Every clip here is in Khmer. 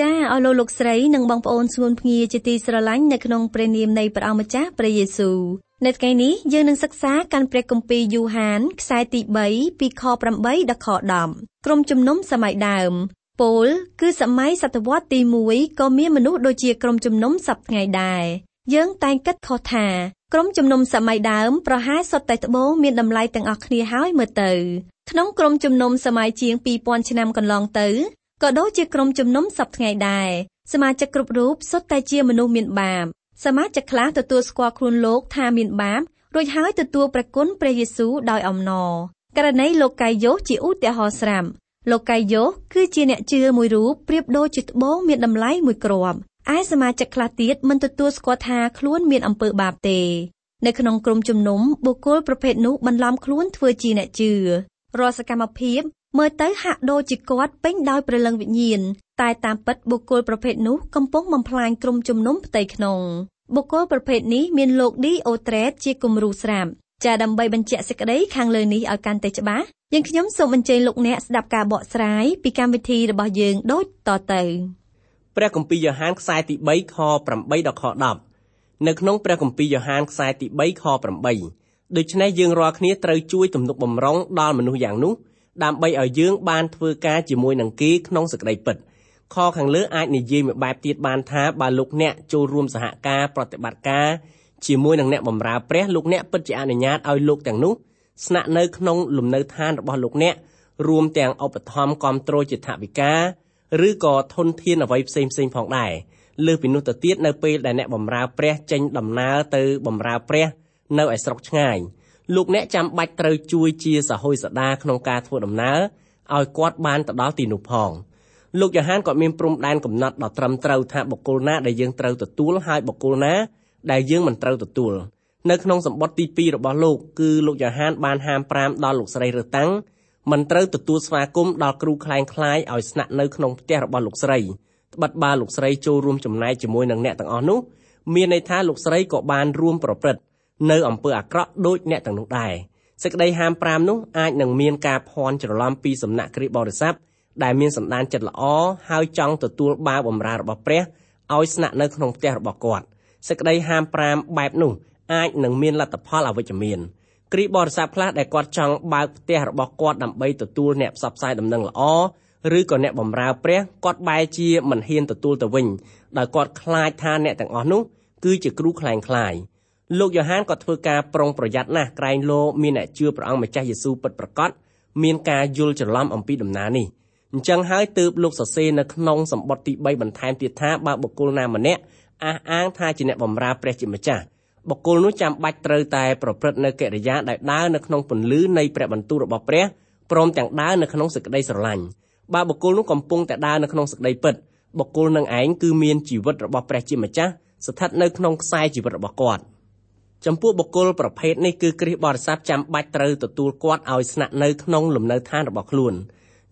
ចាអស់លោកលោកស្រីនិងបងប្អូនស្ងួនភ្ងាជាទីស្រឡាញ់នៅក្នុងព្រះនាមនៃព្រះអង្គម្ចាស់ព្រះយេស៊ូវនៅថ្ងៃនេះយើងនឹងសិក្សាកាន់ព្រះគម្ពីរយូហានខ្សែទី3ពីខ8ដល់ខ10ក្រុមជំនុំសម័យដើមពលគឺសម័យសតវត្សទី1ក៏មានមនុស្សដូចជាក្រុមជំនុំសពថ្ងៃដែរយើងតែងគិតខុសថាក្រុមជំនុំសម័យដើមប្រហែលសុទ្ធតែត្បូងមានតម្លៃទាំងអស់គ្នាហើយមើលទៅក្នុងក្រុមជំនុំសម័យជាង2000ឆ្នាំកន្លងទៅ ក៏ដូចជាក្រុមជំនុំសពថ្ងៃដែរសមាជិកគ្រប់រូបសុទ្ធតែជាមនុស្សមានបាបសមាជិកខ្លះទទួលស្គាល់ខ្លួនលោកថាមានបាបរួចហើយទទួលព្រះគុណព្រះយេស៊ូវដោយអំណរករណីលោកកាយយោជាឧទាហរណ៍ស្រាប់លោកកាយយោគឺជាអ្នកជឿមួយរូបប្រៀបដូចជាត្បូងមានតម្លៃមួយគ្រាប់ឯសមាជិកខ្លះទៀតមិនទទួលស្គាល់ថាខ្លួនមានអំពើបាបទេនៅក្នុងក្រុមជំនុំបុគ្គលប្រភេទនោះបន្លំខ្លួនធ្វើជាអ្នកជឿរាល់សកម្មភាព មើលទៅហាក់ដូចជាគាត់ពេញដោយព្រលឹងវិញ្ញាណតែតាមពិតបុគ្គលប្រភេទនោះកំពុងបំផ្លាញក្រុមជំនុំផ្ទៃក្នុងបុគ្គលប្រភេទនេះមានលោកឌីអូត្រេតជាគំរូស្រាប់ចាដើម្បីបញ្ជាក់សេចក្តីខាងលើនេះឲ្យកាន់តែច្បាស់យើងខ្ញុំសូមអញ្ជើញលោកអ្នកស្ដាប់ការបកស្រាយពីកម្មវិធីរបស់យើងដូចតទៅព្រះគម្ពីរយ៉ូហានខ្សែទី3ខ8ដល់ខ10នៅក្នុងព្រះគម្ពីរយ៉ូហានខ្សែទី3ខ8ដូច្នេះយើងរាល់គ្នាត្រូវជួយទំនុកបំរុងដល់មនុស្សយ៉ាងនោះ ដើម្បីឲ្យយើងបានធ្វើការជាមួយនឹងគេក្នុងសេចក្តីពិតខខាងលើអាចនិយាយមួយបែបទៀតបានថាបើលោកអ្នកចូលរួមសហការប្រតិបត្តិការជាមួយនឹងអ្នកបម្រើព្រះលោកអ្នកពិតជាអនុញ្ញាតឲ្យលោកទាំងនោះស្នាក់នៅក្នុងលំនៅឋានរបស់លោកអ្នករួមទាំងឧបត្ថម្ភគ្រប់គ្រងជាថវិកាឬក៏ធនធានអ្វីផ្សេងផ្សេងផងដែរលើសពីនោះទៅទៀតនៅពេលដែលអ្នកបម្រើព្រះចេញដំណើរទៅបម្រើព្រះនៅឯស្រុកឆ្ងាយ លោកអ្នកចាំបាច់ត្រូវជួយជាសហយសដាក្នុងការធ្វើដំណើរឲ្យគាត់បានទៅដល់ទីនោះផងលោកយ៉ូហានក៏មានព្រំដែនកំណត់ដ៏ត្រឹមត្រូវថាបុគ្គលណាដែលយើងត្រូវទទួលហើយបុគ្គលណាដែលយើងមិនត្រូវទទួលនៅក្នុងសម្បត្តិទី2របស់លោកគឺលោកយ៉ូហានបានហាមប្រាមដល់លោកស្រីរើតាំងមិនត្រូវទទួលស្វាគមន៍ដល់គ្រូខ្លែងខ្លាយឲ្យស្នាក់នៅក្នុងផ្ទះរបស់លោកស្រីត្បិតបើលោកស្រីចូលរួមចំណែកជាមួយនឹងអ្នកទាំងអស់នោះមានន័យថាលោកស្រីក៏បានរួមប្រព្រឹត្ត នៅអំពើអាក្រក់ដូចអ្នកទាំងនោះដែរសេចក្តីហាម5នោះអាចនឹងមានការភ័ន្តច្រឡំពីសំណាក់គ្រីស្ទបរិស័ទដែលមានសន្តានចិត្តល្អហើយចង់ទទួលបាវបម្រើរបស់ព្រះឲ្យស្នាក់នៅក្នុងផ្ទះរបស់គាត់សេចក្តីហាម5បែបនោះអាចនឹងមានលទ្ធផលអវិជ្ជមានគ្រីស្ទបរិស័ទខ្លះដែលគាត់ចង់បើកផ្ទះរបស់គាត់ដើម្បីទទួលអ្នកផ្សព្វផ្សាយដំណឹងល្អឬក៏អ្នកបម្រើព្រះគាត់បែរជាមិនហ៊ានទទួលទៅវិញដោយគាត់ខ្លាចថាអ្នកទាំងអស់នោះគឺជាគ្រូខ្លែងខ្លាយ លោកយ៉ូហានក៏ធ្វើការប្រុងប្រយ័ត្នណាស់ក្រែងលោមានអ្នកជឿព្រះអង្គម្ចាស់យេស៊ូវពិតប្រាកដមានការយល់ច្រឡំអំពីដំណើរនេះអញ្ចឹងហើយទើបលោកសរសេរនៅក្នុងសម្បត្តិទី3បន្ថែមទៀតថាបើបុគ្គលណាម្នាក់អះអាងថាជាអ្នកបម្រើព្រះជាម្ចាស់បុគ្គលនោះចាំបាច់ត្រូវតែប្រព្រឹត្តនៅកិរិយាដែលដើរនៅក្នុងពន្លឺនៃព្រះបន្ទូលរបស់ព្រះព្រមទាំងដើរនៅក្នុងសេចក្តីស្រឡាញ់បើបុគ្គលនោះកំពុងតែដើរនៅក្នុងសេចក្តីពិតបុគ្គលនឹងឯងគឺមានជីវិតរបស់ព្រះជាម្ចាស់ស្ថិតនៅក្នុងខ្សែជីវិតរបស់គាត់ ចំពោះបុគ្គលប្រភេទនេះគឺគ្រិស្តបរិស័ទចាំបាច់ត្រូវទទួលគាត់ឲ្យស្នាក់នៅក្នុងលំនៅឋានរបស់ខ្លួន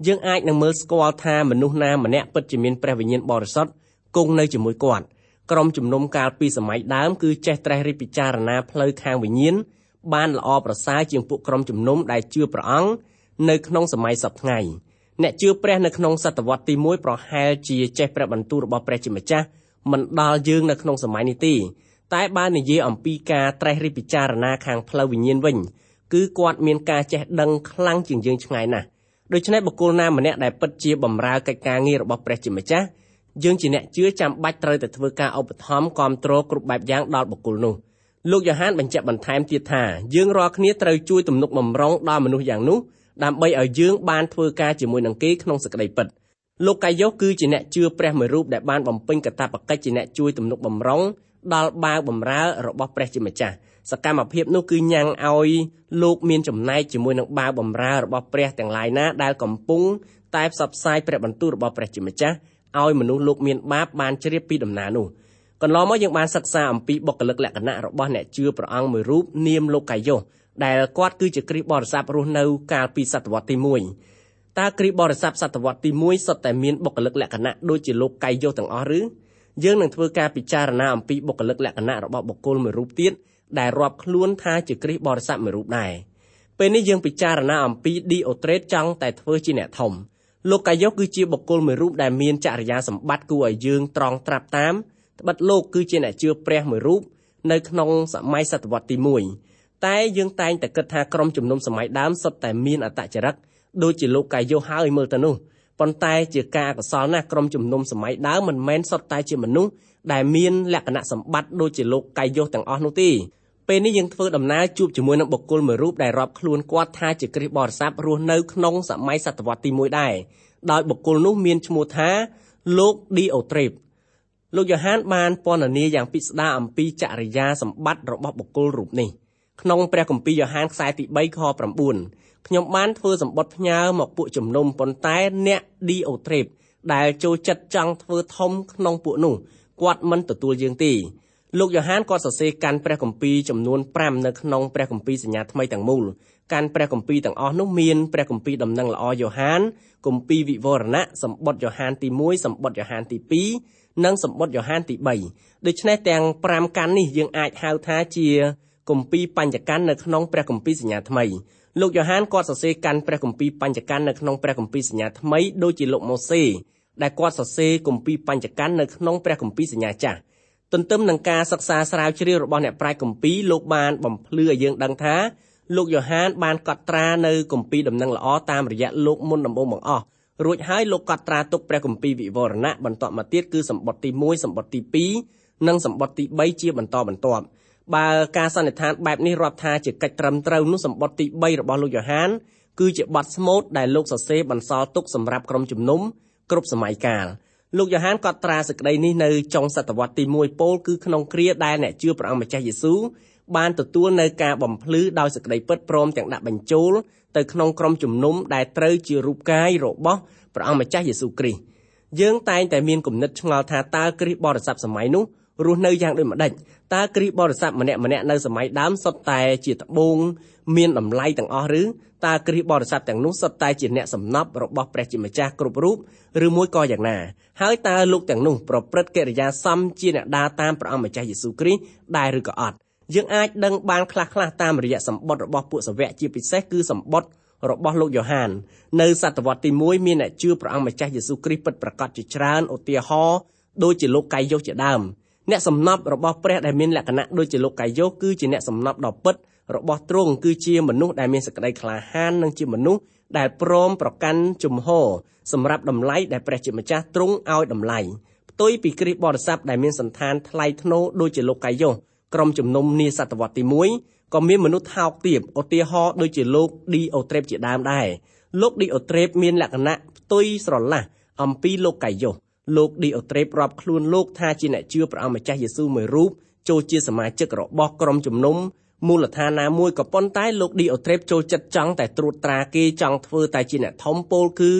យើងអាចនឹងមើលស្គាល់ថាមនុស្សណាម្នាក់ពិតជាមានព្រះវិញ្ញាណបរិសុទ្ធគង់នៅជាមួយគាត់ក្រុមជំនុំកាលពីសម័យដើមគឺចេះត្រេះរិះពិចារណាផ្លូវខាងវិញ្ញាណបានល្អប្រសើរជាងពួកក្រុមជំនុំដែលជឿព្រះអង្គនៅក្នុងសម័យសពថ្ងៃអ្នកជឿព្រះនៅក្នុងសតវត្សទី1ប្រហែលជាចេះព្រះបន្ទូលរបស់ព្រះជាម្ចាស់មិនដល់យើងនៅក្នុងសម័យនេះទេ តែបើនិយាយអំពីការត្រេះរិះពិចារណាខាងផ្លូវវិញ្ញាណវិញគឺគាត់មានការចេះដឹងខ្លាំងជាងយើងឆ្ងាយណាស់ដូច្នេះបុគ្គលណាម្នាក់ដែលពិតជាបម្រើកិច្ចការងាររបស់ព្រះជាម្ចាស់យើងជាអ្នកជឿចាំបាច់ត្រូវតែធ្វើការឧបត្ថម្ភគ្រប់គ្រងគ្រប់បែបយ៉ាងដល់បុគ្គលនោះលោកយ៉ូហានបញ្ជាក់បន្ថែមទៀតថាយើងរាល់គ្នាត្រូវជួយទំនុកបំរុងដល់មនុស្សយ៉ាងនោះដើម្បីឲ្យយើងបានធ្វើការជាមួយនឹងគេក្នុងសក្តិពិតលោកកាយ៉ូគឺជាអ្នកជឿព្រះមួយរូបដែលបានបំពេញកាតព្វកិច្ចជាអ្នកជួយទំនុកបំរុង ដល់បាវបំរើរបស់ព្រះជាម្ចាស់សកម្មភាពនោះគឺញ៉ាំងឲ្យលោកមានចំណែកជាមួយនឹងបាវបំរើរបស់ព្រះទាំងឡាយណាដែលកំពុងតែផ្សព្វផ្សាយព្រះបន្ទូលរបស់ព្រះជាម្ចាស់ឲ្យមនុស្សលោកមានបាបបានជ្រាបពីដំណើរនោះកន្លងមកយើងបានសិក្សាអំពីបុគ្គលិកលក្ខណៈរបស់អ្នកជឿព្រះអង្គមួយរូបនាមលោកកាយុសដែលគាត់គឺជាគ្រីស្ទបរិស័ទរស់នៅកាលពីសតវត្សទី1តើគ្រីស្ទបរិស័ទសតវត្សទី1សុទ្ធតែមានបុគ្គលិកលក្ខណៈដូចជាលោកកាយុសទាំងអស់ឬ យើងនឹងធ្វើការពិចារណាអំពីបុគ្គលិកលក្ខណៈរបស់បុគ្គលមួយរូបទៀតដែលរាប់ខ្លួនថាជាគ្រីស្ទបរិស័ទមួយរូបដែរពេលនេះយើងពិចារណាអំពីឌីអូត្រេតចង់តែធ្វើជាអ្នកធំលោកកាយុសគឺជាបុគ្គលមួយរូបដែលមានចរិយាសម្បត្តិគួរឲ្យយើងត្រង់ត្រាប់តាមត្បិតលោកគឺជាអ្នកជឿព្រះមួយរូបនៅក្នុងសម័យសតវត្សទី1តែយើងតែងតែគិតថាក្រុមជំនុំសម័យដើមសុទ្ធតែមានអត្តចរិតដូចជាលោកកាយុសហើយមើលទៅនោះ ប៉ុន្តែជាការកុសលណាស់ក្រុមជំនុំសម័យដើមមិនមែនសុទ្ធតែជាមនុស្សដែលមានលក្ខណៈសម្បត្តិដូចជាលោកកាយុសទាំងអស់នោះទេពេលនេះយើងធ្វើដំណើរជួបជាមួយនឹងបុគ្គលមួយរូបដែលរាប់ខ្លួនគាត់ថាជាគ្រិស្តបរិស័ទរស់នៅក្នុងសម័យសតវត្សទី1ដែរដោយបុគ្គលនោះមានឈ្មោះថាលោកឌីអូត្រេបលោកយ៉ូហានបានពណ៌នាយ៉ាងពិស្ដារអំពីចរិយាសម្បត្តិរបស់បុគ្គលរូបនេះ ក្នុងព្រះគម្ពីរយ៉ូហានខ្សែទី3ខ9ខ្ញុំបានធ្វើសម្បត្តិផ្ញើមកពួកជំនុំប៉ុន្តែអ្នកឌីអូត្រេបដែលចូលចិត្តចង់ធ្វើធំក្នុងពួកនោះគាត់មិនទទួលយើងទេលោកយ៉ូហានគាត់សរសេរកាន់ព្រះគម្ពីរចំនួន5នៅក្នុងព្រះគម្ពីរសញ្ញាថ្មីទាំងមូលកាន់ព្រះគម្ពីរទាំងអស់នោះមានព្រះគម្ពីរដំណឹងល្អយ៉ូហានគម្ពីរវិវរណៈសម្បត្តិយ៉ូហានទី1សម្បត្តិយ៉ូហានទី2និងសម្បត្តិយ៉ូហានទី3ដូច្នេះទាំង5កាន់នេះយើងអាចហៅថាជា គម្ពីរបញ្ញកម្មនៅក្នុងព្រះគម្ពីរសញ្ញាថ្មីលោកយ៉ូហានគាត់សរសេរកាន់ព្រះគម្ពីរបញ្ញកម្មនៅក្នុងព្រះគម្ពីរសញ្ញាថ្មីដូចជាលោកម៉ូសេដែលគាត់សរសេរគម្ពីរបញ្ញកម្មនៅក្នុងព្រះគម្ពីរសញ្ញាចាស់ទន្ទឹមនឹងការសិក្សាស្រាវជ្រាវរបស់អ្នកប្រាជ្ញគម្ពីរលោកបានបំភ្លឺឲ្យយើងដឹងថាលោកយ៉ូហានបានកត់ត្រានៅគម្ពីរដំណឹងល្អតាមរយៈលោកមុនដំបូងបង្អស់រួចហើយលោកកត់ត្រាទុកព្រះគម្ពីរវិវរណៈបន្តមកទៀតគឺសម្បត្តិទី1សម្បត្តិទី2និងសម្បត្តិទី3ជាបន្តបន្ទាប់ បើការសន្និដ្ឋានបែបនេះរាប់ថាជាកិច្ចត្រឹមត្រូវនោះសម្បត្តិទី3របស់លោកយ៉ូហានគឺជាបទស្មូតដែលលោកសរសេរបន្សល់ទុកសម្រាប់ក្រុមជំនុំគ្រប់សម័យកាលលោកយ៉ូហានកត់ត្រាសេចក្តីនេះនៅចុងសតវត្សទី1ពោលគឺក្នុងគ្រាដែលអ្នកជឿព្រះអង្គម្ចាស់យេស៊ូវបានទទួលនៅការបំភ្លឺដោយសេចក្តីពិតព្រមទាំងដាក់បញ្ចូលទៅក្នុងក្រុមជំនុំដែលត្រូវជារូបកាយរបស់ព្រះអង្គម្ចាស់យេស៊ូវគ្រីស្ទយើងតែងតែមានគំនិតឆ្ងល់ថាតើគ្រីស្ទបរិស័ទសម័យនោះ រស់នៅយ៉ាងដូចម្ដេចតើគ្រីស្ទបរិស័ទម្នាក់ម្នាក់នៅសម័យដើមសុទ្ធតែជាត្បូងមានតម្លៃទាំងអស់ឬតើគ្រីស្ទបរិស័ទទាំងនោះសុទ្ធតែជាអ្នកសំណប់របស់ព្រះជាម្ចាស់គ្រប់រូបឬមួយក៏យ៉ាងណាហើយតើលោកទាំងនោះប្រព្រឹត្តកិរិយាសមជាអ្នកដើរតាមព្រះអង្គម្ចាស់យេស៊ូវគ្រីស្ទដែរឬក៏អត់យើងអាចដឹងបានខ្លះៗតាមរយៈសម្បត្តិរបស់ពួកសាវកជាពិសេសគឺសម្បត្តិរបស់លោកយ៉ូហាននៅសតវត្សទី1មានអ្នកជឿព្រះអង្គម្ចាស់យេស៊ូវគ្រីស្ទពិតប្រាកដជាច្រើនឧទាហរណ៍ដូចជាលោកកាយយុសជាដើម អ្នកសំណប់របស់ព្រះដែលមានលក្ខណៈដូចជាលោកកាយយុសគឺជាអ្នកសំណប់ដ៏ពិតរបស់ទ្រង់គឺជាមនុស្សដែលមានសេចក្តីក្លាហាននិងជាមនុស្សដែលព្រមប្រកាន់ជំហរសម្រាប់តម្លៃដែលព្រះជាម្ចាស់ទ្រង់ឲ្យតម្លៃផ្ទុយពីគ្រិស្តបរិស័ទដែលមានសន្តានថ្លៃថ្នូរដូចជាលោកកាយយុសក្រុមជំនុំនាសតវត្សទី1ក៏មានមនុស្សថោកទាបឧទាហរណ៍ដូចជាលោកឌីអូត្រេបជាដើមដែរលោកឌីអូត្រេបមានលក្ខណៈផ្ទុយស្រឡះអំពីលោកកាយុស លោកឌីអូត្រេបរាប់ខ្លួនលោកថាជាអ្នកជឿព្រះអង្គម្ចាស់យេស៊ូវមួយរូបចូលជាសមាជិករបស់ក្រុមជំនុំមូលដ្ឋានណាមួយក៏ប៉ុន្តែលោកឌីអូត្រេបចូលចិត្តចង់តែត្រួតត្រាគេចង់ធ្វើតែជាអ្នកធំពោលគឺ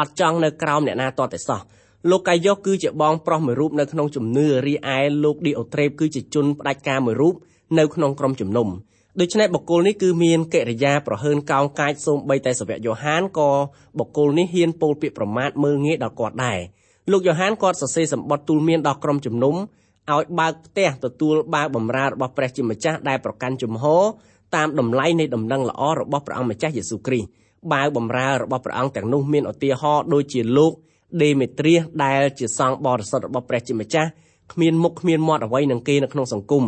អត់ចង់នៅក្រោមអ្នកណាតតែសោះលោកកាយុសគឺជាបងប្រុសមួយរូបនៅក្នុងជំនឿរីឯលោកឌីអូត្រេបគឺជាជនផ្ដាច់ការមួយរូបនៅក្នុងក្រុមជំនុំដូច្នេះបុគ្គលនេះគឺមានកិរិយាប្រហើនកោងកាចសូម្បីតែសាវកយ៉ូហានក៏បុគ្គលនេះហ៊ានពោលពាក្យប្រមាថមើលងាយដល់គាត់ដែរ លោកយ៉ូហានគាត់សរសេរសម្បត្តិទូលមានដល់ក្រុមជំនុំឲ្យបើកផ្ទះទទួលបាវបំរើរបស់ព្រះជាម្ចាស់ដែលប្រកាន់ជំហរតាមតម្លៃនៃដំណឹងល្អរបស់ព្រះអង្គម្ចាស់យេស៊ូវគ្រីស្ទបាវបំរើរបស់ព្រះអង្គទាំងនោះមានឧទាហរណ៍ដូចជាលោកដេមេត្រៀសដែលជាសង្ឃបរិសុទ្ធរបស់ព្រះជាម្ចាស់គ្មានមុខគ្មានមាត់អ្វីនឹងគេនៅក្នុងសង្គម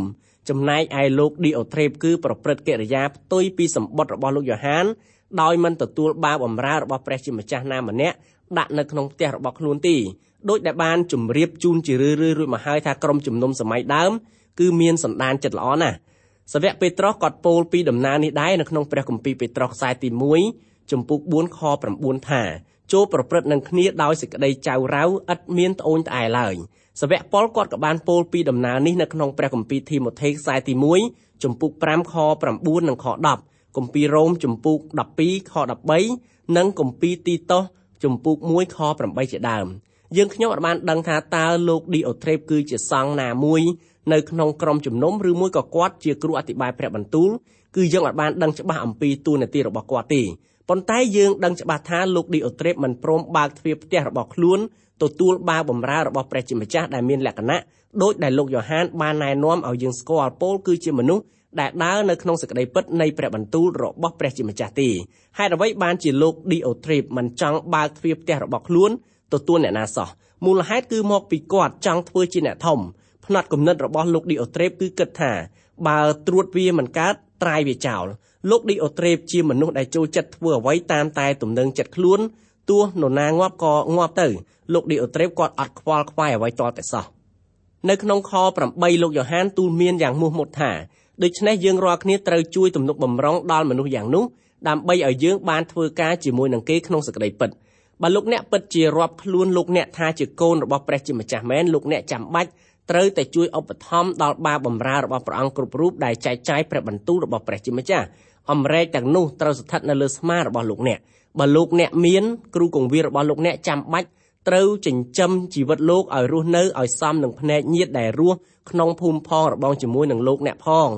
ចំណែកឯលោកឌីអូត្រេបគឺប្រព្រឹត្តកិរិយាផ្ទុយពីសម្បត្តិរបស់លោកយ៉ូហានដោយមិនទទួលបាវបំរើរបស់ព្រះជាម្ចាស់ណាម្នាក់ដាក់នៅក្នុងផ្ទះរបស់ខ្លួនទេ ដោយដែលបានជម្រាបជូនជារឿយៗរួចមកហើយថាក្រុមជំនុំសម័យដើមគឺមានសន្តានចិត្តល្អណាស់សាវកពេត្រុសក៏ពោលពីដំណើរនេះដែរនៅក្នុងព្រះគម្ពីរពេត្រុសខ្សែទី1ចំពុក4ខ9ថាចូលប្រព្រឹត្តនឹងគ្នាដោយសេចក្តីចៅរៅឥតមានត្អូញត្អែឡើយសាវកប៉ុលគាត់ក៏បានពោលពីដំណើរនេះនៅក្នុងព្រះគម្ពីរធីម៉ូថេខ្សែទី1ជំពូក5ខ9និងខ10គម្ពីររ៉ូមជំពូក12ខ13និងគម្ពីរទីតុសជំពូក1ខ8ជាដើម យើងខ្ញុំអាចបានដឹងថាតើលោកឌីអូត្រេបគឺជាសង្ឃណាមួយនៅក្នុងក្រុមជំនុំឬមួយក៏គាត់ជាគ្រូអធិប្បាយព្រះបន្ទូលគឺយើងអាចបានដឹងច្បាស់អំពីតួនាទីរបស់គាត់ទេប៉ុន្តែយើងដឹងច្បាស់ថាលោកឌីអូត្រេបមិនព្រមបើកទ្វារផ្ទះរបស់ខ្លួនទទួលបាវបម្រើរបស់ព្រះជាម្ចាស់ដែលមានលក្ខណៈដូចដែលលោកយ៉ូហានបានណែនាំឲ្យយើងស្គាល់ពោលគឺជាមនុស្សដែលដើរនៅក្នុងសេចក្តីពិតនៃព្រះបន្ទូលរបស់ព្រះជាម្ចាស់ទេហេតុអ្វីបានជាលោកឌីអូត្រេបមិនចង់បើកទ្វារផ្ទះរបស់ខ្លួន ទទួលអ្នកណាសោះមូលហេតុគឺមកពីគាត់ចង់ធ្វើជាអ្នកធំផ្នែកគំនិតរបស់លោកឌីអូត្រេបគឺគិតថាបើត្រួតវាមិនកើតត្រាយវាចោលលោកឌីអូត្រេបជាមនុស្សដែលចូលចិត្តធ្វើអ្វីតាមតែទំនឹងចិត្តខ្លួនទោះនរណាងាប់ក៏ងាប់ទៅលោកឌីអូត្រេបគាត់អត់ខ្វល់ខ្វាយអ្វីតតែសោះនៅក្នុងខ8លោកយ៉ូហានទូលមានយ៉ាងមោះមុតថាដូច្នេះយើងរាល់គ្នាត្រូវជួយទំនុកបំរុងដល់មនុស្សយ៉ាងនោះដើម្បីឲ្យយើងបានធ្វើការជាមួយនឹងគេក្នុងសក្តីពិត បើលោកអ្នកពិតជារាប់ខ្លួនលោកអ្នកថាជាកូនរបស់ព្រះជាម្ចាស់មែនលោកអ្នកចាំបាច់ត្រូវតែជួយឧបត្ថម្ភដល់បាបម្រើរបស់ព្រះអង្គគ្រប់រូបដែលចែកចាយព្រះបន្ទូលរបស់ព្រះជាម្ចាស់អំរែកទាំងនោះត្រូវស្ថិតនៅលើស្មារបស់លោកអ្នកបើលោកអ្នកមានគ្រូកងវារបស់លោកអ្នកចាំបាច់ត្រូវចិញ្ចឹមជីវិតលោកឲ្យរស់នៅឲ្យសមនឹងភ្នែកញាតដែលរស់ក្នុងភូមិផងរបងជាមួយនឹងលោកអ្នកផង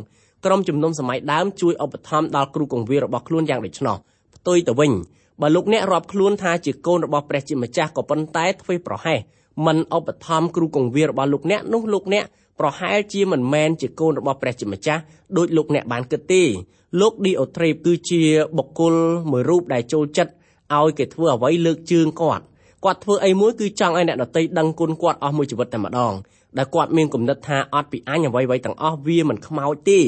ក្រុមជំនុំសម័យដើមជួយឧបត្ថម្ភដល់គ្រូកងវារបស់ខ្លួនយ៉ាងដូច្នោះផ្ទុយទៅវិញ បើលោកអ្នករាប់ខ្លួនថាជាកូនរបស់ព្រះជាម្ចាស់ក៏ប៉ុន្តែធ្វេសប្រហែសមិនឧបត្ថម្ភគ្រូកងវារបស់លោកអ្នកនោះលោកអ្នកប្រហែលជាមិនមែនជាកូនរបស់ព្រះជាម្ចាស់ដោយលោកអ្នកបានគិតទេលោកឌីអូត្រេបគឺជាបុគ្គលមួយរូបដែលចូលចិត្តឲ្យគេធ្វើអ្វីលើកជើងគាត់គាត់ធ្វើអីមួយគឺចង់ឲ្យអ្នកដទៃដឹងគុណគាត់អស់មួយជីវិតតែម្ដងដែលគាត់មានគំនិតថាអត់ពីអញអ្វីៗទាំងអស់វាមិនខ្មោចទេ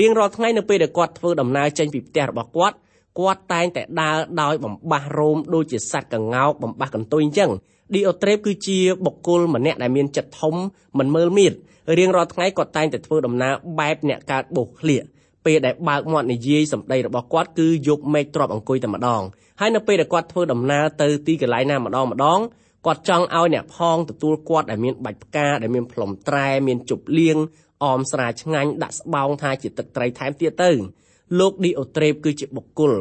រៀងរាល់ថ្ងៃនៅពេលដែលគាត់ធ្វើដំណើរចេញពីផ្ទះរបស់គាត់ គាត់តែងតែដើរដោយបំបះរោមដូចជាសត្វកងោកបំបះកន្ទុយអញ្ចឹងឌីអូត្រេបគឺជាបុគ្គលម្នាក់ដែលមានចិត្តធំមិនមើលមៀតរៀងរាល់ថ្ងៃគាត់តែងតែធ្វើដំណើរបែបអ្នកកើតបោសឃ្លៀកពេលដែលបើកមាត់និយាយសម្ដីរបស់គាត់គឺយកមេឃទ្របអង្គុយតែម្ដងហើយនៅពេលដែលគាត់ធ្វើដំណើរទៅទីកន្លែងណាម្ដងម្ដងគាត់ចង់ឲ្យអ្នកផងទទួលគាត់ដែលមានបាច់ផ្កាដែលមានផ្លុំត្រែមានជប់លៀងអមស្រាឆ្ងាញ់ដាក់ស្បោងថាជាទឹកត្រីថែមទៀតទៅ លោកឌីអូត្រេបគឺជាបុគ្គល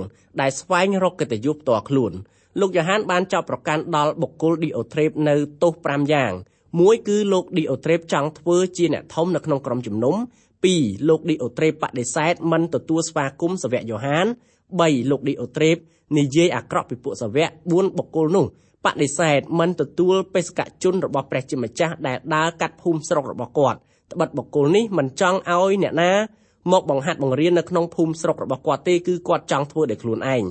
ដែលស្វែងរកកិត្តិយសផ្ទាល់ខ្លួនលោកយ៉ូហានបានចោទប្រកាន់ដល់បុគ្គលឌីអូត្រេបនៅទោស5យ៉ាងមួយគឺលោកឌីអូត្រេបចង់ធ្វើជាអ្នកធំនៅក្នុងក្រុមជំនុំ2លោកឌីអូត្រេបបដិសេធមិនទទួលស្វាគមន៍សាវកយ៉ូហាន3លោកឌីអូត្រេបនិយាយអាក្រក់ពីពួកសាវក4បុគ្គលនោះបដិសេធមិនទទួលបេសកជនរបស់ព្រះជាម្ចាស់ដែលដើរកាត់ភូមិស្រុករបស់គាត់ត្បិតបុគ្គលនេះមិនចង់ឲ្យអ្នកណា មកបង្ហាត់បង្រៀននៅក្នុងភូមិស្រុករបស់គាត់ទេគឺគាត់ចង់ធ្វើដោយខ្លួនឯង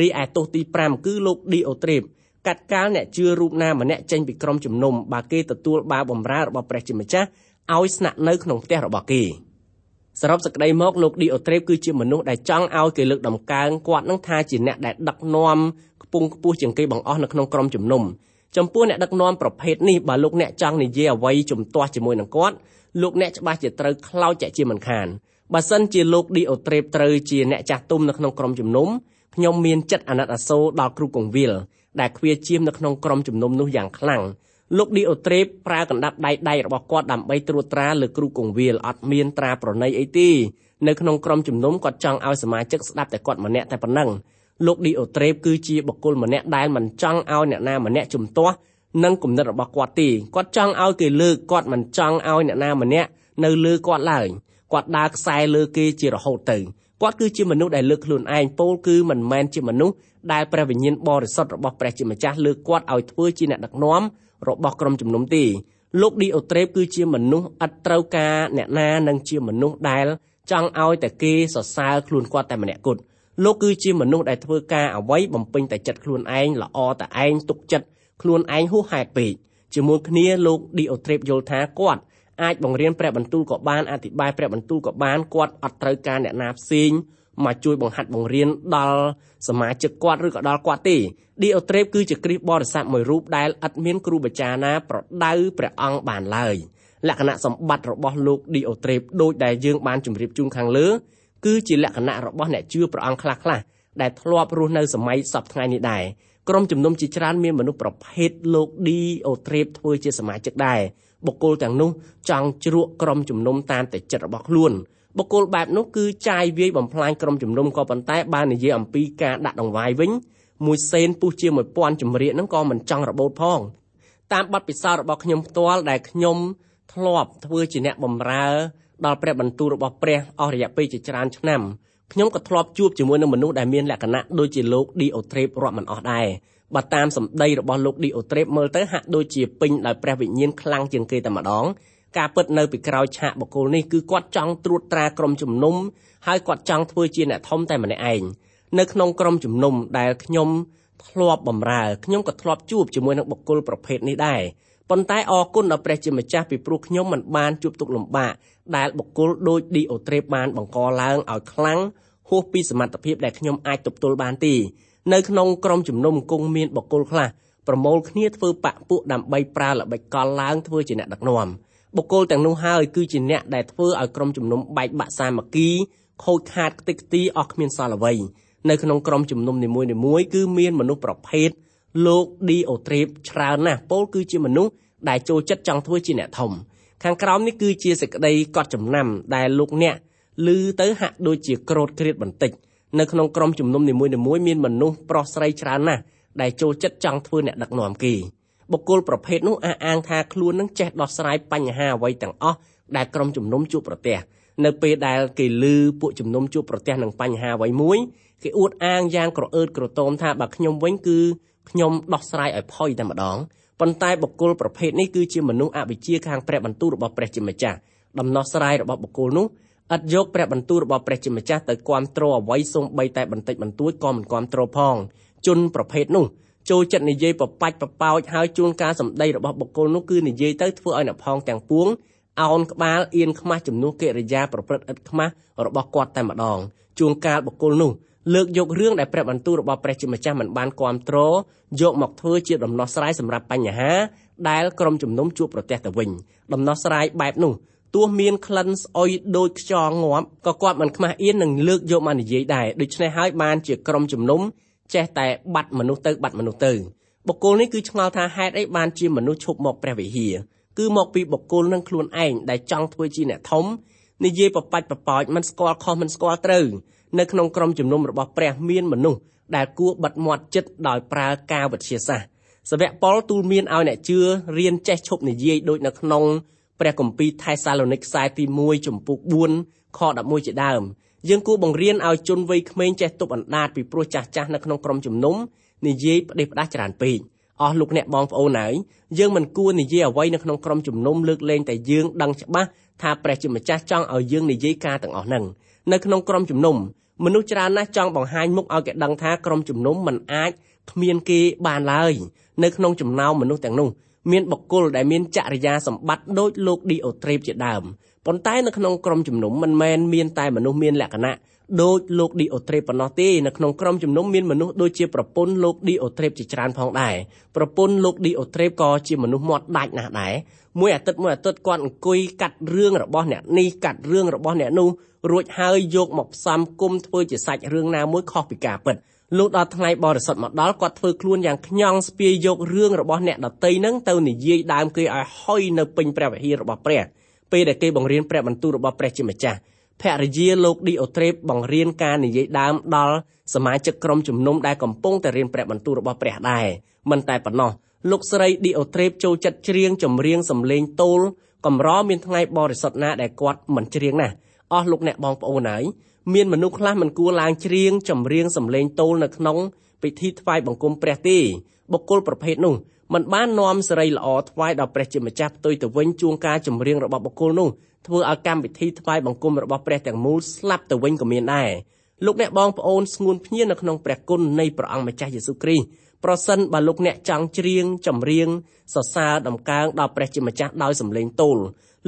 រីឯទោសទី5គឺលោកឌីអូត្រេបកាត់កាលអ្នកជឿរូបណាម្នាក់ចេញពីក្រុមជំនុំបើគេទទួលបាវបំរើរបស់ព្រះជាម្ចាស់ឲ្យស្នាក់នៅក្នុងផ្ទះរបស់គេសរុបសេចក្តីមកលោកឌីអូត្រេបគឺជាមនុស្សដែលចង់ឲ្យគេលើកដំកើងគាត់នឹងថាជាអ្នកដែលដឹកនាំខ្ពង់ខ្ពស់ជាងគេបង្អស់នៅក្នុងក្រុមជំនុំចំពោះអ្នកដឹកនាំប្រភេទនេះបើលោកអ្នកចង់និយាយអ្វីជំទាស់ជាមួយនឹងគាត់លោកអ្នកច្បាស់ជាត្រូវខ្លោចចាក់ជាមិនខាន បើសិនជាលោកឌីអូត្រេបត្រូវជាអ្នកចាស់ទុំនៅក្នុងក្រុមជំនុំខ្ញុំមានចិត្តអាណិតអាសូរដល់គ្រូកងវិលដែលខ្វាជាមនៅក្នុងក្រុមជំនុំនោះយ៉ាងខ្លាំងលោកឌីអូត្រេបប្រើកណ្ដាប់ដៃដៃរបស់គាត់ដើម្បីត្រួតត្រាលើគ្រូកងវិលអត់មានត្រាប្រណីអីទេនៅក្នុងក្រុមជំនុំគាត់ចង់ឲ្យសមាជិកស្ដាប់តែគាត់ម្នាក់តែប៉ុណ្ណឹងលោកឌីអូត្រេបគឺជាបុគ្គលម្នាក់ដែលមិនចង់ឲ្យអ្នកណាម្នាក់ជំទាស់នឹងគំនិតរបស់គាត់ទេគាត់ចង់ឲ្យគេលើកគាត់មិនចង់ឲ្យអ្នកណាម្នាក់នៅលើគាត់ឡើយ គាត់ដើរខ្សែលើគេជារហូតទៅគាត់គឺជាមនុស្សដែលលើកខ្លួនឯងពោលគឺមិនមែនជាមនុស្សដែលព្រះវិញ្ញាណបរិសុទ្ធរបស់ព្រះជាម្ចាស់លើកគាត់ឲ្យធ្វើជាអ្នកដឹកនាំរបស់ក្រុមជំនុំទេលោកឌីអូត្រេបគឺជាមនុស្សឥតត្រូវការអ្នកណានិងជាមនុស្សដែលចង់ឲ្យតែគេសរសើរខ្លួនគាត់តែម្នាក់គត់លោកគឺជាមនុស្សដែលធ្វើការអ្វីបំពេញតែចិត្តខ្លួនឯងល្អតែឯងទុកចិត្តខ្លួនឯងហួសហេតុពេកជាមួយគ្នាលោកឌីអូត្រេបយល់ថាគាត់ អាចបង្រៀនព្រះបន្ទូលក៏បានអធិប្បាយព្រះបន្ទូលក៏បានគាត់អត់ត្រូវការអ្នកណាផ្សេងមកជួយបង្ហាត់បង្រៀនដល់សមាជិកគាត់ឬក៏ដល់គាត់ទេឌីអូត្រេបគឺជាគ្រីស្ទបរិស័ទមួយរូបដែលឥតមានគ្រូបាចារណាប្រដៅព្រះអង្គបានឡើយលក្ខណៈសម្បត្តិរបស់លោកឌីអូត្រេបដូចដែលយើងបានជម្រាបជូនខាងលើគឺជាលក្ខណៈរបស់អ្នកជឿព្រះអង្គខ្លះខ្លះដែលធ្លាប់រស់នៅសម័យសពថ្ងៃនេះដែរក្រុមជំនុំជាច្រើនមានមនុស្សប្រភេទលោកឌីអូត្រេបធ្វើជាសមាជិកដែរ បុគ្គលទាំងនោះចង់ជ្រក់ក្រុមជំនុំតាមតែចិត្តរបស់ខ្លួនបុគ្គលបែបនោះគឺចាយវាយបំផ្លាញក្រុមជំនុំក៏ប៉ុន្តែបើនិយាយអំពីការដាក់ដង្វាយវិញមួយសេនពុះជា1000ចម្រៀកហ្នឹងក៏មិនចង់របូតផងតាមបទពិសោធន៍របស់ខ្ញុំផ្ទាល់ដែលខ្ញុំធ្លាប់ធ្វើជាអ្នកបម្រើដល់ព្រះបន្ទូលរបស់ព្រះអស់រយៈពេលជាច្រើនឆ្នាំខ្ញុំក៏ធ្លាប់ជួបជាមួយនឹងមនុស្សដែលមានលក្ខណៈដូចជាលោកឌីអូត្រេបរាប់មិនអស់ដែរ បើតាមសម្ដីរបស់លោកឌីអូត្រេបមើលទៅហាក់ដូចជាពេញដោយព្រះវិញ្ញាណខ្លាំងជាងគេតែម្ដងការពិតនៅពីក្រោយឆាកបុគ្គលនេះគឺគាត់ចង់ត្រួតត្រាក្រុមជំនុំហើយគាត់ចង់ធ្វើជាអ្នកធំតែម្នាក់ឯងនៅក្នុងក្រុមជំនុំដែលខ្ញុំធ្លាប់បម្រើខ្ញុំក៏ធ្លាប់ជួបជាមួយនឹងបុគ្គលប្រភេទនេះដែរប៉ុន្តែអរគុណដល់ព្រះជាម្ចាស់ពីព្រោះខ្ញុំមិនបានជួបទុក្ខលំបាកដែលបុគ្គលដូចឌីអូត្រេបបានបង្កឡើងឲ្យខ្លាំងហួសពីសមត្ថភាពដែលខ្ញុំអាចទប់ទល់បានទេ នៅក្នុងក្រុមជំនុំគង់មានបុគ្គលខ្លះប្រមូលគ្នាធ្វើបាក់ពួកដើម្បីប្រើល្បិចកលឡើងធ្វើជាអ្នកដឹកនាំបុគ្គលទាំងនោះហើយគឺជាអ្នកដែលធ្វើឲ្យក្រុមជំនុំបែកបាក់សាមគ្គីខូចខាតខ្ទេចខ្ទីអស់គ្មានសល់អ្វីនៅក្នុងក្រុមជំនុំនីមួយៗគឺមានមនុស្សប្រភេទលោកឌីអូត្រេបច្រើនណាស់ពលគឺជាមនុស្សដែលចូលចិត្តចង់ធ្វើជាអ្នកធំខាងក្រោមនេះគឺជាសេចក្តីកត់ចំណាំដែលលោកអ្នកឮទៅហាក់ដូចជាក្រោតក្រៀតបន្តិច នៅក្នុងក្រុមជំនុំនីមួយៗមានមនុស្សប្រុសស្រីច្រើនណាស់ដែលចូលចិត្តចង់ធ្វើអ្នកដឹកនាំគេបុគ្គលប្រភេទនោះអះអាងថាខ្លួននឹងចេះដោះស្រាយបញ្ហាអ្វីទាំងអស់ដែលក្រុមជំនុំជួបប្រទះនៅពេលដែលគេឮពួកជំនុំជួបប្រទះនឹងបញ្ហាអ្វីមួយគេអួតអាងយ៉ាងក្រអឺតក្រទមថាបើខ្ញុំវិញគឺខ្ញុំដោះស្រាយឲ្យផុយតែម្ដងប៉ុន្តែបុគ្គលប្រភេទនេះគឺជាមនុស្សអវិជ្ជាខាងព្រះបន្ទូលរបស់ព្រះជាម្ចាស់ដំណោះស្រាយរបស់បុគ្គលនោះ ឥតយកព្រះបន្ទូលរបស់ព្រះជាម្ចាស់ទៅគ្រប់គ្រងអ្វីសូម្បីតែបន្តិចបន្តួចក៏មិនគ្រប់គ្រងផងជនប្រភេទនោះចូលចិត្តនិយាយបបាច់បបោចហើយជួនកាលសម្ដីរបស់បុគ្គលនោះគឺនិយាយទៅធ្វើឲ្យអ្នកផងទាំងពួងអោនក្បាលអៀនខ្មាស់ជំនួសកិរិយាប្រព្រឹត្តឥតខ្មាស់របស់គាត់តែម្ដងជួនកាលបុគ្គលនោះលើកយករឿងដែលព្រះបន្ទូលរបស់ព្រះជាម្ចាស់មិនបានគ្រប់គ្រងយកមកធ្វើជាដំណោះស្រាយសម្រាប់បញ្ហាដែលក្រុមជំនុំជួបប្រទះទៅវិញដំណោះស្រាយបែបនោះ ទោះមានក្លិនស្អុយដូចខ្យល់ងាប់ក៏គាត់មិនខ្មាស់អៀននឹងលើកយកមកនិយាយដែរដូច្នេះហើយបានជាក្រុមជំនុំចេះតែបាត់មនុស្សទៅបាត់មនុស្សទៅបុគ្គលនេះគឺឆ្ងល់ថាហេតុអីបានជាមនុស្សឈប់មកព្រះវិហារគឺមកពីបុគ្គលនឹងខ្លួនឯងដែលចង់ធ្វើជាអ្នកធំនិយាយបបាច់បបោចមិនស្គាល់ខុសមិនស្គាល់ត្រូវនៅក្នុងក្រុមជំនុំរបស់ព្រះមានមនុស្សដែលគួរបិទមាត់ចិត្តដោយប្រើការវិទ្យាសាស្ត្រសាវកប៉ុលទូលមានឲ្យអ្នកជឿរៀនចេះឈប់និយាយដូចនៅក្នុង ព្រះគម្ពីរថេសាឡូនីកខ្សែទី1ចំពុក4ខ11ជាដើមយើងគួរបង្រៀនឲ្យជនវ័យក្មេងចេះទប់អណ្ដាតពីព្រោះចាស់ចាស់នៅក្នុងក្រុមជំនុំនិយាយផ្ដេសផ្ដាស់ច្រើនពេកអស់លោកអ្នកបងប្អូនហើយយើងមិនគួរនិយាយអ្វីនៅក្នុងក្រុមជំនុំលើកលែងតែយើងដឹងច្បាស់ថាព្រះជាម្ចាស់ចង់ឲ្យយើងនិយាយការទាំងអស់ហ្នឹងនៅក្នុងក្រុមជំនុំមនុស្សច្រើនណាស់ចង់បង្ហាញមុខឲ្យគេដឹងថាក្រុមជំនុំមិនអាចគ្មានគេបានឡើយនៅក្នុងចំណោមមនុស្សទាំងនោះ មានបុគ្គលដែលមានចរិយាសម្បត្តិដូចលោកឌីអូត្រេបជាដើមប៉ុន្តែនៅក្នុងក្រុមជំនុំមិនមែនមានតែមនុស្សមានលក្ខណៈដូចលោកឌីអូត្រេបប៉ុណ្ណោះទេនៅក្នុងក្រុមជំនុំមានមនុស្សដូចជាប្រពន្ធលោកឌីអូត្រេបជាច្រើនផងដែរប្រពន្ធលោកឌីអូត្រេបក៏ជាមនុស្សមាត់ដាច់ណាស់ដែរមួយអាទិត្យមួយអាទិត្យគាត់អង្គុយកាត់រឿងរបស់អ្នកនេះកាត់រឿងរបស់អ្នកនោះរួចហើយយកមកផ្សំគុំធ្វើជាសាច់រឿងណាមួយខុសពីការពិត លោកដល់ថ្ងៃបរិសុទ្ធមកដល់គាត់ធ្វើខ្លួនយ៉ាងខ្ញង់ស្ពាយយករឿងរបស់អ្នកដតីនឹងទៅនិយាយដើមគេឲ្យហុយនៅពេញព្រះវិហាររបស់ព្រះពេលដែលគេបង្រៀនព្រះបន្ទូលរបស់ព្រះជាម្ចាស់ភរិយាលោកឌីអូត្រេបបង្រៀនការនិយាយដើមដល់សមាជិកក្រុមជំនុំដែលកំពុងតែរៀនព្រះបន្ទូលរបស់ព្រះដែរមិនតែប៉ុណ្ណោះលោកស្រីឌីអូត្រេបចូលចិត្តច្រៀងចម្រៀងសំឡេងទោលកម្រមានថ្ងៃបរិសុទ្ធណាដែលគាត់មិនច្រៀងណា អស់លោកអ្នកបងប្អូនហើយមានមនុស្សខ្លះមិនគួរឡើងច្រៀងចម្រៀងសំឡេងទោលនៅក្នុងពិធីថ្វាយបង្គំព្រះទេបុគ្គលប្រភេទនោះមិនបាននាំសេរីល្អថ្វាយដល់ព្រះជាម្ចាស់ផ្ទុយទៅវិញជួងការចម្រៀងរបស់បុគ្គលនោះធ្វើឲ្យកម្មវិធីថ្វាយបង្គំរបស់ព្រះទាំងមូលស្លាប់ទៅវិញក៏មានដែរលោកអ្នកបងប្អូនស្ងួនភ្ញៀនៅក្នុងព្រះគុណនៃព្រះអង្គម្ចាស់យេស៊ូវគ្រីស្ទប្រសិនបើលោកអ្នកចង់ច្រៀងចម្រៀងសរសើរដំកើងដល់ព្រះជាម្ចាស់ដោយសម្លេងទោល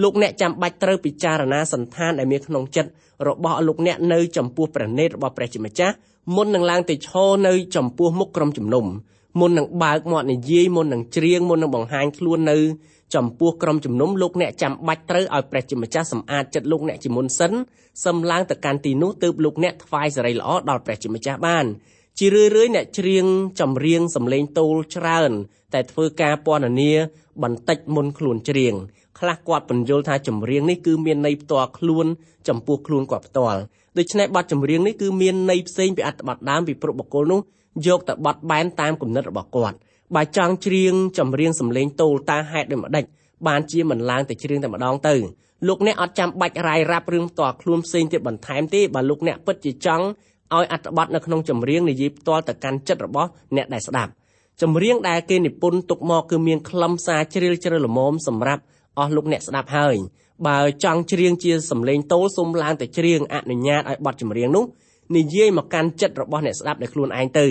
លោកអ្នកចាំបាច់ត្រូវពិចារណាសន្តានដែលមានក្នុងចិត្តរបស់លោកអ្នកនៅចំពោះព្រះនេតរបស់ព្រះជាម្ចាស់មុននឹងឡើងទៅឈរនៅចំពោះមុខក្រុមជំនុំមុននឹងបើកមាត់និយាយមុននឹងច្រៀងមុននឹងបង្ហាញខ្លួននៅចំពោះក្រុមជំនុំលោកអ្នកចាំបាច់ត្រូវឲ្យព្រះជាម្ចាស់សម្អាតចិត្តលោកអ្នកជាមុនសិនសឹមឡើងទៅកាន់ទីនោះទើបលោកអ្នកថ្វាយសេរីល្អដល់ព្រះជាម្ចាស់បានជារឿយៗអ្នកច្រៀងចម្រៀងសំឡេងទោលច្រើន តែធ្វើការពណ៌នាបន្តិចមុនខ្លួនច្រៀង ខ្លះគាត់បញ្យល់ថាចម្រៀងនេះគឺមានន័យផ្ទាល់ខ្លួនចំពោះខ្លួនគាត់ផ្ទាល់ដូច្នេះបទចម្រៀងនេះគឺមានន័យផ្សេងពីអត្ថបទដើមពីព្រោះបុគ្គលនោះយកទៅបត់បែនតាមគំនិតរបស់គាត់បើចង់ច្រៀងចម្រៀងសំឡេងតូលតាហេតុដូចម្ដេចបានជាមិនឡើងទៅច្រៀងតែម្ដងទៅលោកអ្នកអត់ចាំបាច់រាយរាប់រឿងផ្ទាល់ខ្លួនផ្សេងទៀតបន្ថែមទេបើលោកអ្នកពិតជាចង់ឲ្យអត្ថបទនៅក្នុងចម្រៀងនិយាយផ្ទាល់ទៅកាន់ចិត្តរបស់អ្នកដែលស្ដាប់ចម្រៀងដែលគេនិពន្ធទុកមកគឺមានខ្លឹមសារជ្រាលជ្រៅល្មមសម្រាប់ អស់លោកអ្នកស្ដាប់ហើយបើចង់ច្រៀងជាសំឡេងតូលសូមឡើងទៅច្រៀងអនុញ្ញាតឲ្យបទចម្រៀងនោះនិយាយមកកាន់ចិត្តរបស់អ្នកស្ដាប់ដោយខ្លួនឯងទៅ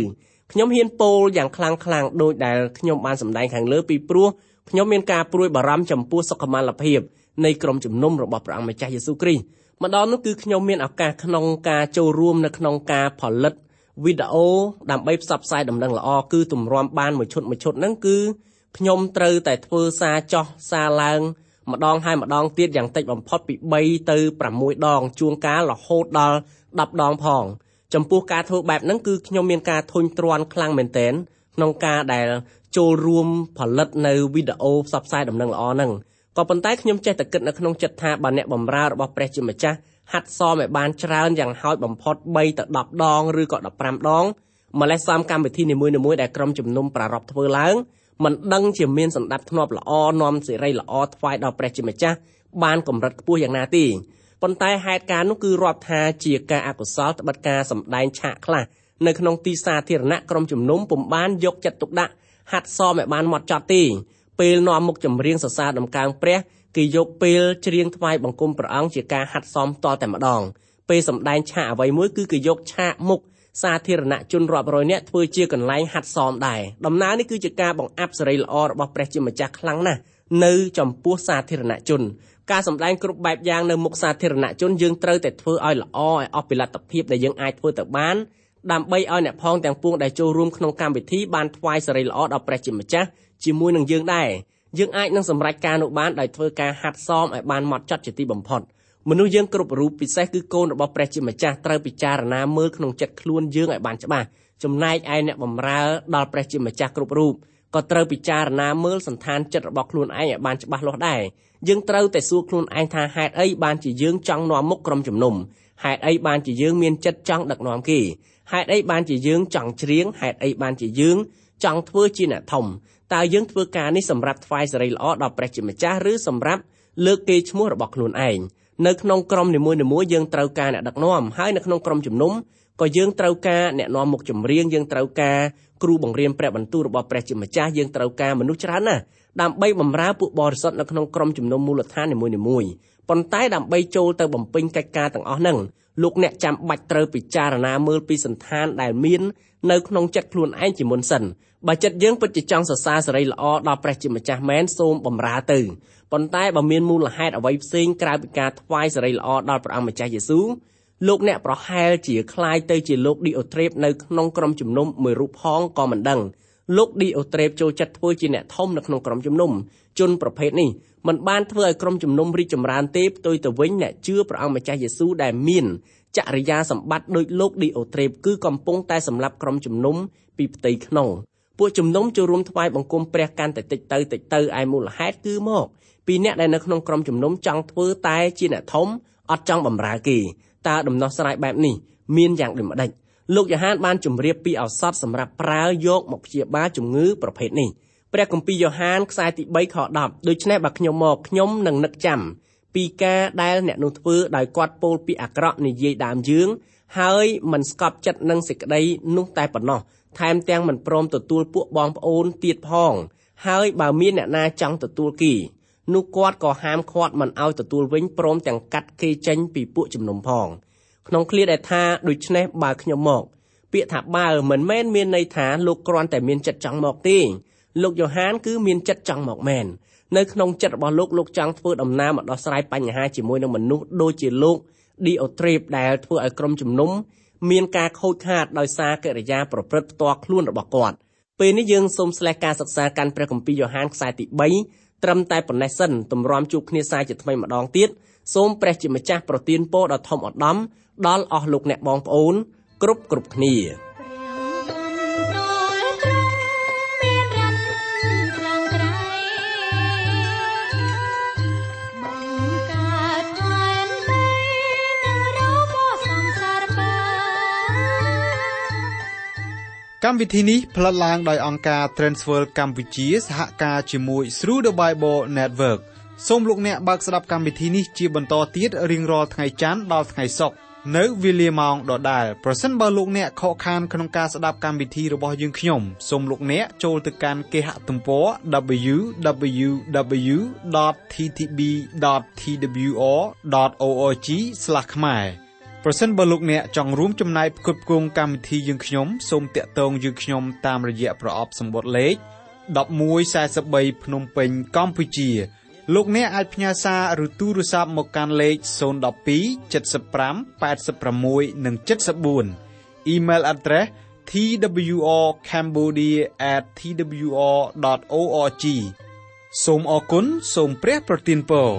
ខ្ញុំហ៊ានពោលយ៉ាងខ្លាំងខ្លាំងដោយដែលខ្ញុំបានសម្ដែងខាងលើពីព្រោះខ្ញុំមានការព្រួយបារម្ភចំពោះសុខុមាលភាពនៃក្រុមជំនុំរបស់ព្រះអង្គម្ចាស់យេស៊ូវគ្រីស្ទម្ដងនោះគឺខ្ញុំមានឱកាសក្នុងការចូលរួមនៅក្នុងការផលិតវីដេអូដើម្បីផ្សព្វផ្សាយដំណឹងល្អគឺទម្រាំបានមួយឈុតមួយឈុតហ្នឹងគឺ ខ្ញុំត្រូវតែធ្វើសារចោះសារឡើង ម្ដងហើយម្ដងទៀតយ៉ាងតិចបំផុតពី3ទៅ6ដង ជួនកាលរហូតដល់10ដងផង ចំពោះការធ្វើបែបហ្នឹងគឺខ្ញុំមានការធុញទ្រាន់ខ្លាំងមែនទែនក្នុងការដែលចូលរួមផលិតនៅវីដេអូផ្សព្វផ្សាយដំណឹងល្អហ្នឹងក៏ប៉ុន្តែខ្ញុំចេះតែគិតនៅក្នុងចិត្តថាបើអ្នកបម្រើរបស់ព្រះជាម្ចាស់ហាត់សមឲ្យបានច្រើនយ៉ាងហោចបំផុត3ទៅ10ដងឬក៏15ដងម្លេះសំកម្មវិធីនីមួយៗដែលក្រុមជំនុំប្រារព្ធធ្វើឡើង មិនដឹងជាមានសម្ដាប់ធ្នាប់ល្អនាំសេរីល្អថ្វាយដល់ព្រះជាម្ចាស់បានកម្រិតខ្ពស់យ៉ាងណាទេប៉ុន្តែហេតុការណ៍នោះគឺរាប់ថាជាការអកុសលត្បិតការសម្ដែងឆាកខ្លះនៅក្នុងទីសាធារណៈក្រុមជំនុំពុំបានយកចិត្តទុកដាក់ហាត់សមឲ្យបានម៉ត់ចត់ទេពេលនាំមុខចម្រៀងសរសើរដំកើងព្រះគេយកពេលច្រៀងថ្វាយបង្គំព្រះអង្គជាការហាត់សមតតែម្ដងពេលសម្ដែងឆាកអ្វីមួយគឺគេយកឆាកមុខ សាធារណជនរាប់រយនាក់ធ្វើជាកន្លែងហាត់សមដែរដំណើរនេះគឺជាការបង្អាប់សេរីល្អរបស់ព្រះជាម្ចាស់ខ្លាំងណាស់នៅចំពោះសាធារណជនការសម្ដែងគ្រប់បែបយ៉ាងនៅមុខសាធារណជនយើងត្រូវតែធ្វើឲ្យល្អឲ្យអស់ពីលទ្ធភាពដែលយើងអាចធ្វើទៅបានដើម្បីឲ្យអ្នកផងទាំងពួងដែលចូលរួមក្នុងកម្មវិធីបានថ្វាយសេរីល្អដល់ព្រះជាម្ចាស់ជាមួយនឹងយើងដែរយើងអាចនឹងសម្រេចការនោះបានដោយធ្វើការហាត់សមឲ្យបានម៉ត់ចត់ជាទីបំផុត មនុស្សយើងគ្រប់រូបពិសេសគឺកូនរបស់ព្រះជាម្ចាស់ត្រូវពិចារណាមើលក្នុងចិត្តខ្លួនយើងឲ្យបានច្បាស់ចំណែកឯអ្នកបម្រើដល់ព្រះជាម្ចាស់គ្រប់រូបក៏ត្រូវពិចារណាមើលសន្តានចិត្តរបស់ខ្លួនឯងឲ្យបានច្បាស់លាស់ដែរយើងត្រូវតែសួរខ្លួនឯងថាហេតុអីបានជាយើងចង់នាំមុខក្រុមជំនុំហេតុអីបានជាយើងមានចិត្តចង់ដឹកនាំគេហេតុអីបានជាយើងចង់ច្រៀងហេតុអីបានជាយើងចង់ធ្វើជាអ្នកធំតើយើងធ្វើការនេះសម្រាប់ថ្វាយសេរីល្អដល់ព្រះជាម្ចាស់ឬសម្រាប់លើកគេឈ្មោះរបស់ខ្លួនឯង នៅក្នុងក្រុមនីមួយៗយើងត្រូវការអ្នកដឹកនាំហើយនៅក្នុងក្រុមជំនុំក៏យើងត្រូវការអ្នកនាំមុខចម្រៀងយើងត្រូវការគ្រូបង្រៀនព្រះបន្ទូលរបស់ព្រះជាម្ចាស់យើងត្រូវការមនុស្សច្រើនណាស់ដើម្បីបម្រើពួកបរិសុទ្ធនៅក្នុងក្រុមជំនុំមូលដ្ឋាននីមួយៗប៉ុន្តែដើម្បីចូលទៅបំពេញកិច្ចការទាំងអស់ហ្នឹង លោកអ្នកចាំបាច់ត្រូវពិចារណាមើលពីសន្តានដែលមាននៅក្នុងចិត្តខ្លួនឯងជាមុនសិនបើចិត្តយើងពិតជាចង់សរសើរសេរីល្អដល់ព្រះជាម្ចាស់មែនសូមបំរើទៅប៉ុន្តែបើមានមូលហេតុអ្វីផ្សេងក្រៅពីការថ្វាយសេរីល្អដល់ព្រះអង្គម្ចាស់យេស៊ូវលោកអ្នកប្រហែលជាคล้ายទៅជាលោកឌីអូត្រេបនៅក្នុងក្រុមជំនុំមួយរូបផងក៏មិនដឹង លោកឌីអូត្រេបចូលចិត្តធ្វើជាអ្នកធំនៅក្នុងក្រុមជំនុំជនប្រភេទនេះมันបានធ្វើឲ្យក្រុមជំនុំរីកចម្រើនទេផ្ទុយទៅវិញអ្នកជឿព្រះអង្គម្ចាស់យេស៊ូវដែលមានចរិយាសម្បត្តិដូចលោកឌីអូត្រេបគឺកំពុងតែសម្លាប់ក្រុមជំនុំពីផ្ទៃក្នុងពួកជំនុំចូលរួមថ្វាយបង្គំព្រះកាន់តែតិចទៅតិចទៅឯមូលហេតុគឺមកពីអ្នកដែលនៅក្នុងក្រុមជំនុំចង់ធ្វើតែជាអ្នកធំអត់ចង់បំរើគេតើដំណោះស្រាយបែបនេះមានយ៉ាងដូចម្ដេច លោកយ៉ូហានបានជម្រាបពីឱសថសម្រាប់ប្រើយកមកព្យាបាលជំងឺប្រភេទនេះព្រះគម្ពីរយ៉ូហានខ្សែទី3ខ10ដូច្នេះបើខ្ញុំមកខ្ញុំនឹងនឹកចាំពីការដែលអ្នកនោះធ្វើដោយគាត់ពោលពីអាក្រក់និយាយដើមយើងហើយមិនស្កប់ចិត្តនឹងសេចក្តីនោះតែប៉ុណ្ណោះថែមទាំងមិនព្រមទទួលពួកបងប្អូនទៀតផងហើយបើមានអ្នកណាចង់ទទួលគីនោះគាត់ក៏ហាមឃាត់មិនឲ្យទទួលវិញព្រមទាំងកាត់គេចេញពីពួកជំនុំផង ក្នុងឃ្លាដែលថាដូច្នេះបើខ្ញុំមក ពាក្យថាបើមិនមែនមានន័យថាលោកគ្រាន់តែមានចិត្តចង់មកទេលោកយ៉ូហានគឺមានចិត្តចង់មកមែននៅក្នុងចិត្តរបស់លោកលោកចង់ធ្វើដំណើរមកដោះស្រាយបញ្ហាជាមួយនឹងមនុស្សដូចជាលោកឌីអូត្រេបដែលធ្វើឲ្យក្រុមជំនុំមានការខូចខាតដោយសារកិរិយាប្រព្រឹត្តផ្ទាល់ខ្លួនរបស់គាត់ពេលនេះយើងសូមស្លេះការសិក្សាកាន់ព្រះគម្ពីរយ៉ូហានខ្សែទី3ត្រឹមតែប៉ុណ្ណេះសិនទម្រាំជួបគ្នាសាជាថ្មីម្ដងទៀត សូមព្រះជាម្ចាស់ប្រទានពរដល់ធំឧត្តមដល់អស់លោកអ្នកបងប្អូន គ្រប់គ្រប់គ្នាកម្មវិធីនេះផលិតឡើងដោយអង្គការ Transworld កម្ពុជាសហការជាមួយ Through the Bible Network សូមលោកអ្នកបើកស្ដាប់កម្មវិធីនេះជាបន្តទៀតរៀងរាល់ថ្ងៃច័ន្ទដល់ថ្ងៃសុក្រនៅវេលាម៉ោងដដែលប្រសិនបើលោកអ្នកខកខានក្នុងការស្ដាប់កម្មវិធីរបស់យើងខ្ញុំសូមលោកអ្នកចូលទៅកាន់គេហទំព័រ www.ttb.twr.org ខ្មែរប្រសិនបើលោកអ្នកចង់រួមចំណែកផ្គត់ផ្គង់កម្មវិធីយើងខ្ញុំសូមតាក់ទងយើងខ្ញុំតាមរយៈប្រអប់សម្បត្តិលេខ1143ភ្នំពេញកម្ពុជា លោកអ្នកអាចផ្ញើសារឬទូរស័ព្ទមកកាន់លេខ012 75 86និង74 Email address twrcambodia@twr.org សូមអរគុណសូមព្រះប្រទានពរ